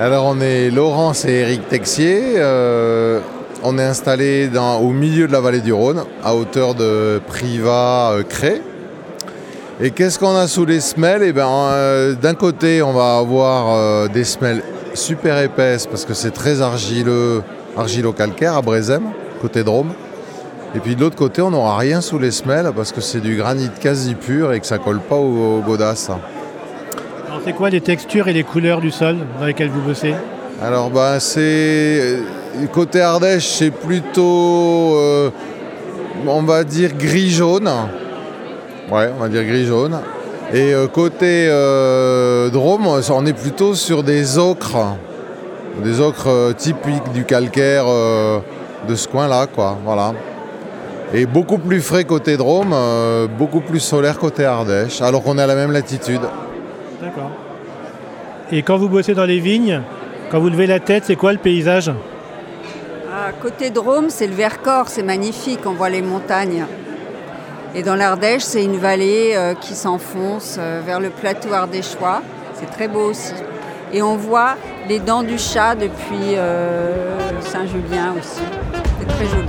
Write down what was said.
Alors on est Laurence et Eric Texier. euh, on est installé dans- au milieu de la vallée du Rhône, à hauteur de Privas-Cré. Et qu'est-ce qu'on a sous les semelles? Eh ben, euh, D'un côté, on va avoir euh, des semelles super épaisses parce que c'est très argileux, argilo-calcaire à Brézem, côté Drôme. Et puis de l'autre côté, on n'aura rien sous les semelles parce que c'est du granit quasi pur et que ça colle pas aux godasses. Alors c'est quoi les textures et les couleurs du sol dans lesquelles vous bossez Alors bah c'est côté Ardèche c'est plutôt euh, on va dire gris jaune. Ouais, on va dire gris jaune. Et euh, côté euh, Drôme, on est plutôt sur des ocres. Des ocres typiques du calcaire de ce coin-là. Et beaucoup plus frais côté Drôme, beaucoup plus solaire côté Ardèche, alors qu'on est à la même latitude. D'accord. Et quand vous bossez dans les vignes, quand vous levez la tête, c'est quoi le paysage? À côté Drôme, c'est le Vercors, c'est magnifique, on voit les montagnes. Et dans l'Ardèche, c'est une vallée euh, qui s'enfonce euh, vers le plateau ardéchois. C'est très beau aussi. Et on voit les dents du chat depuis euh, Saint-Julien aussi. C'est très joli.